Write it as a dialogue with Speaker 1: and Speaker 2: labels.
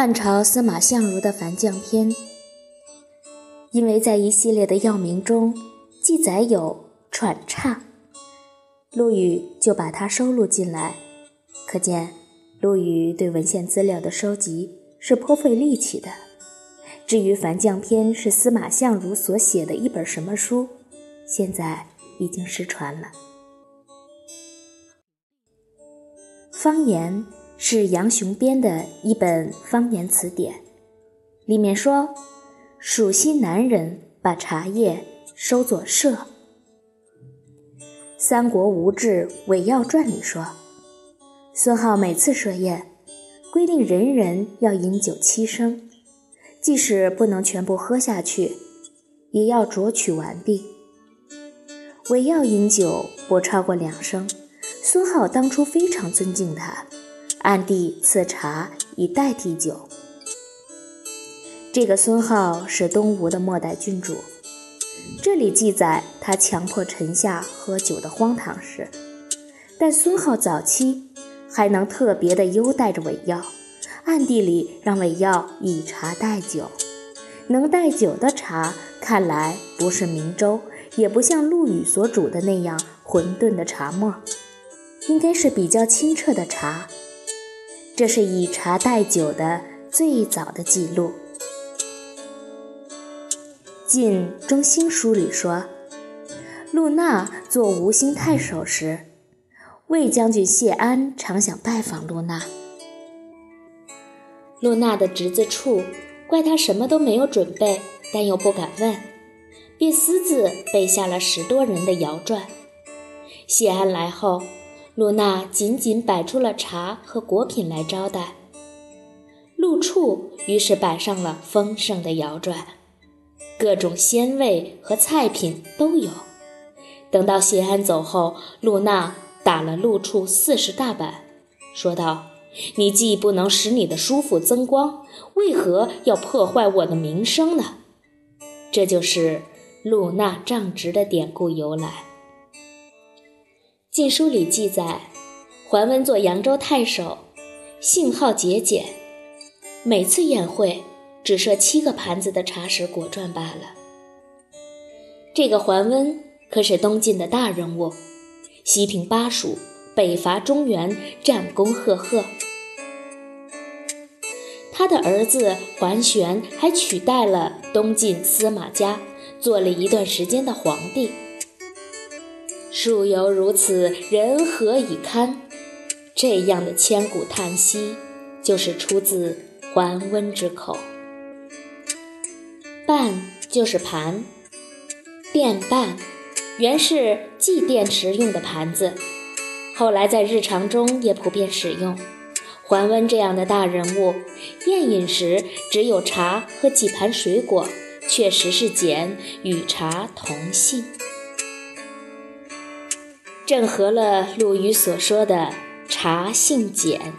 Speaker 1: 汉朝司马相如的《凡将篇》，因为在一系列的药名中记载有喘岔，陆羽就把它收录进来。可见，陆羽对文献资料的收集是颇费力气的。至于《凡将篇》是司马相如所写的一本什么书，现在已经失传了。方言。是杨雄编的一本方言词典，里面说，蜀西南人把茶叶收作社。《三国吴志伪药传》里说，孙浩每次设宴，规定人人要饮酒七升，即使不能全部喝下去，也要酌取完毕。伪药饮酒不超过两升，孙浩当初非常尊敬他。暗地赐茶以代替酒。这个孙浩是东吴的末代君主，这里记载他强迫臣下喝酒的荒唐事。但孙浩早期还能特别的优待着韦耀，暗地里让韦耀以茶代酒。能代酒的茶，看来不是明粥，也不像陆羽所煮的那样混沌的茶沫，应该是比较清澈的茶。这是以茶代酒的最早的记录。《晋中兴书》里说，陆纳做吴兴太守时，魏将军谢安常想拜访陆纳。陆纳的侄子处怪他什么都没有准备，但又不敢问，便私自背下了十多人的谣传。谢安来后。露娜仅仅摆出了茶和果品来招待，陆处于是摆上了丰盛的肴馔，各种鲜味和菜品都有。等到谢安走后，露娜打了陆处四十大板，说道：“你既不能使你的叔父增光，为何要破坏我的名声呢？”这就是露娜仗直的典故由来。《晋书》里记载，桓温做扬州太守，性好节俭，每次宴会只设七个盘子的茶食果馔罢了。这个桓温可是东晋的大人物，西平巴蜀，北伐中原，战功赫赫。他的儿子桓玄还取代了东晋司马家，做了一段时间的皇帝。树犹如此，人何以堪？这样的千古叹息，就是出自桓温之口。半就是盘，电半原是祭奠时用的盘子，后来在日常中也普遍使用。桓温这样的大人物，宴饮时只有茶和几盘水果，确实是简，与茶同性。正合了陆羽所说的“茶性简”。